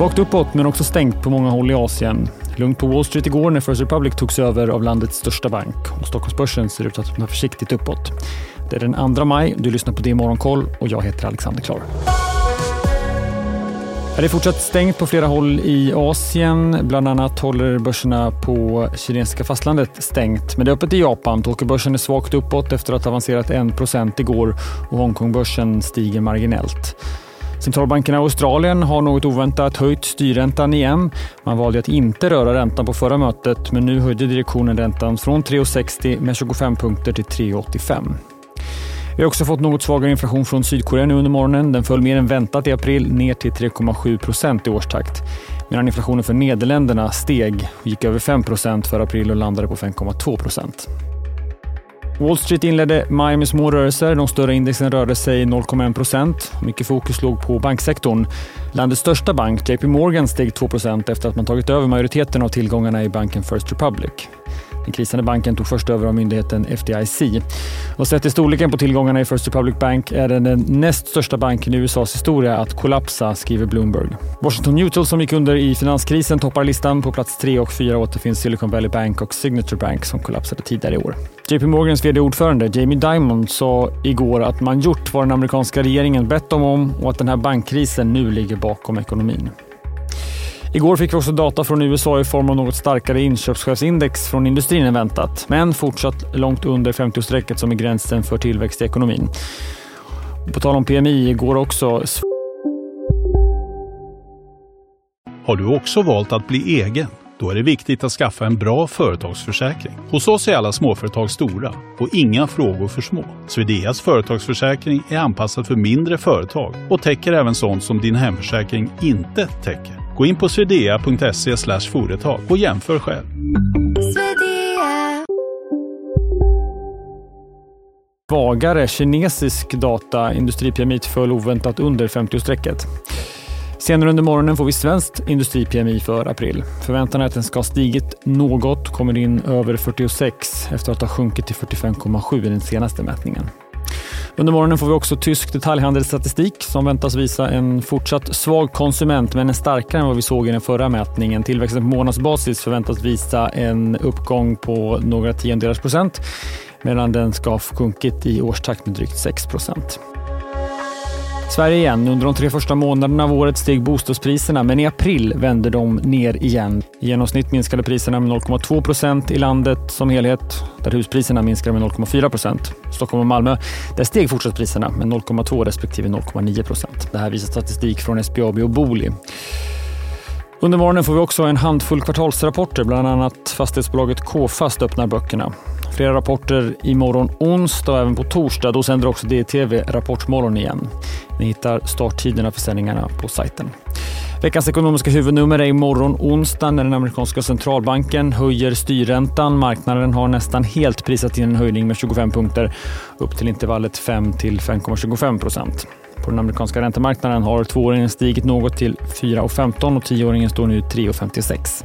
Svagt uppåt men också stängt på många håll i Asien. Lugnt på Wall Street igår när First Republic togs över av landets största bank och Stockholmsbörsen ser ut att öppna försiktigt uppåt. Det är den 2 maj, du lyssnar på det Morgonkoll och jag heter Alexander Klar. Det är fortsatt stängt på flera håll i Asien. Bland annat håller börserna på kinesiska fastlandet stängt. Men det är öppet i Japan. Tokyobörsen är svagt uppåt efter att ha avancerat 1 igår och Hongkongbörsen stiger marginellt. Centralbankerna i Australien har något oväntat höjt styrräntan igen. Man valde att inte röra räntan på förra mötet men nu höjde direktionen räntan från 3,60 med 25 punkter till 3,85. Vi har också fått något svagare inflation från Sydkorea nu under morgonen. Den föll mer än väntat i april ner till 3,7 procent i årstakt. Medan inflationen för Nederländerna steg och gick över 5 procent för april och landade på 5,2 procent. Wall Street inledde maj med små rörelser. De större indexen rörde sig 0,1 procent. Mycket fokus låg på banksektorn. Landets största bank, JP Morgan, steg 2 procent efter att man tagit över majoriteten av tillgångarna i banken First Republic. Den krisande banken tog först över av myndigheten FDIC. Och sett till storleken på tillgångarna i First Republic Bank är den den näst största banken i USAs historia att kollapsa, skriver Bloomberg. Washington Mutual som gick under i finanskrisen toppar listan. På plats 3 och 4 återfinns Silicon Valley Bank och Signature Bank som kollapsade tidigare i år. JP Morgans vd-ordförande Jamie Dimon sa igår att man gjort vad den amerikanska regeringen bett dem om och att den här bankkrisen nu ligger bakom ekonomin. Igår fick vi också data från USA i form av något starkare inköpschefsindex från industrin än väntat, men fortsatt långt under 50-strecket som är gränsen för tillväxt i ekonomin. På tal om PMI igår också. Har du också valt att bli egen? Då är det viktigt att skaffa en bra företagsförsäkring. Hos oss är alla småföretag stora och inga frågor för små. Swedeas företagsförsäkring är anpassad för mindre företag och täcker även sånt som din hemförsäkring inte täcker. Gå in på swedea.se företag och jämför själv. Svagare kinesisk data, industri-PMI föll oväntat under 50-strecket. Senare under morgonen får vi svenskt industri-PMI för april. Förväntan är att den ska ha stigit något, kommer in över 46 efter att ha sjunkit till 45,7 i den senaste mätningen. Under morgonen får vi också tysk detaljhandelsstatistik som väntas visa en fortsatt svag konsument men en starkare än vad vi såg i den förra mätningen. Tillväxten på månadsbasis förväntas visa en uppgång på några tiondelars procent medan den ska ha sjunkit i årstakt med drygt 6 procent. Sverige igen. Under de tre första månaderna av året steg bostadspriserna, men i april vände de ner igen. I genomsnitt minskade priserna med 0,2 procent i landet som helhet, där huspriserna minskade med 0,4 procent. Stockholm och Malmö, där steg fortsatt priserna med 0,2 respektive 0,9 procent. Det här visar statistik från SBAB och Booli. Under morgonen får vi också en handfull kvartalsrapporter, bland annat fastighetsbolaget K-Fast öppnar böckerna. Flera rapporter imorgon onsdag och även på torsdag. Då sänder också DTV Rapportmorgon igen. Ni hittar starttiderna för sändningarna på sajten. Veckans ekonomiska huvudnummer är imorgon onsdag när den amerikanska centralbanken höjer styrräntan. Marknaden har nästan helt prisat in en höjning med 25 punkter upp till intervallet 5 till 5,25 procent. På den amerikanska räntemarknaden har tvååringen stigit något till 4,15 och tioåringen står nu 3,56.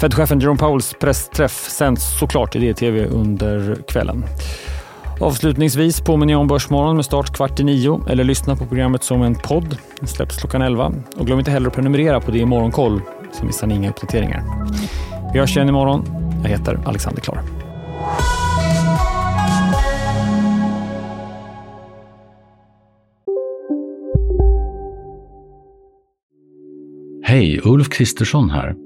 Fed-chefen Jerome Powells pressträff sänds såklart i DTV under kvällen. Avslutningsvis påminner jag om Börsmorgon med start kvart i nio eller lyssna på programmet som en podd. Den släpps klockan 11. Och glöm inte heller att prenumerera på det i Morgonkoll så missar ni inga uppdateringar. Vi hörs igen imorgon. Jag heter Alexander Klar. Hej, Ulf Kristersson här.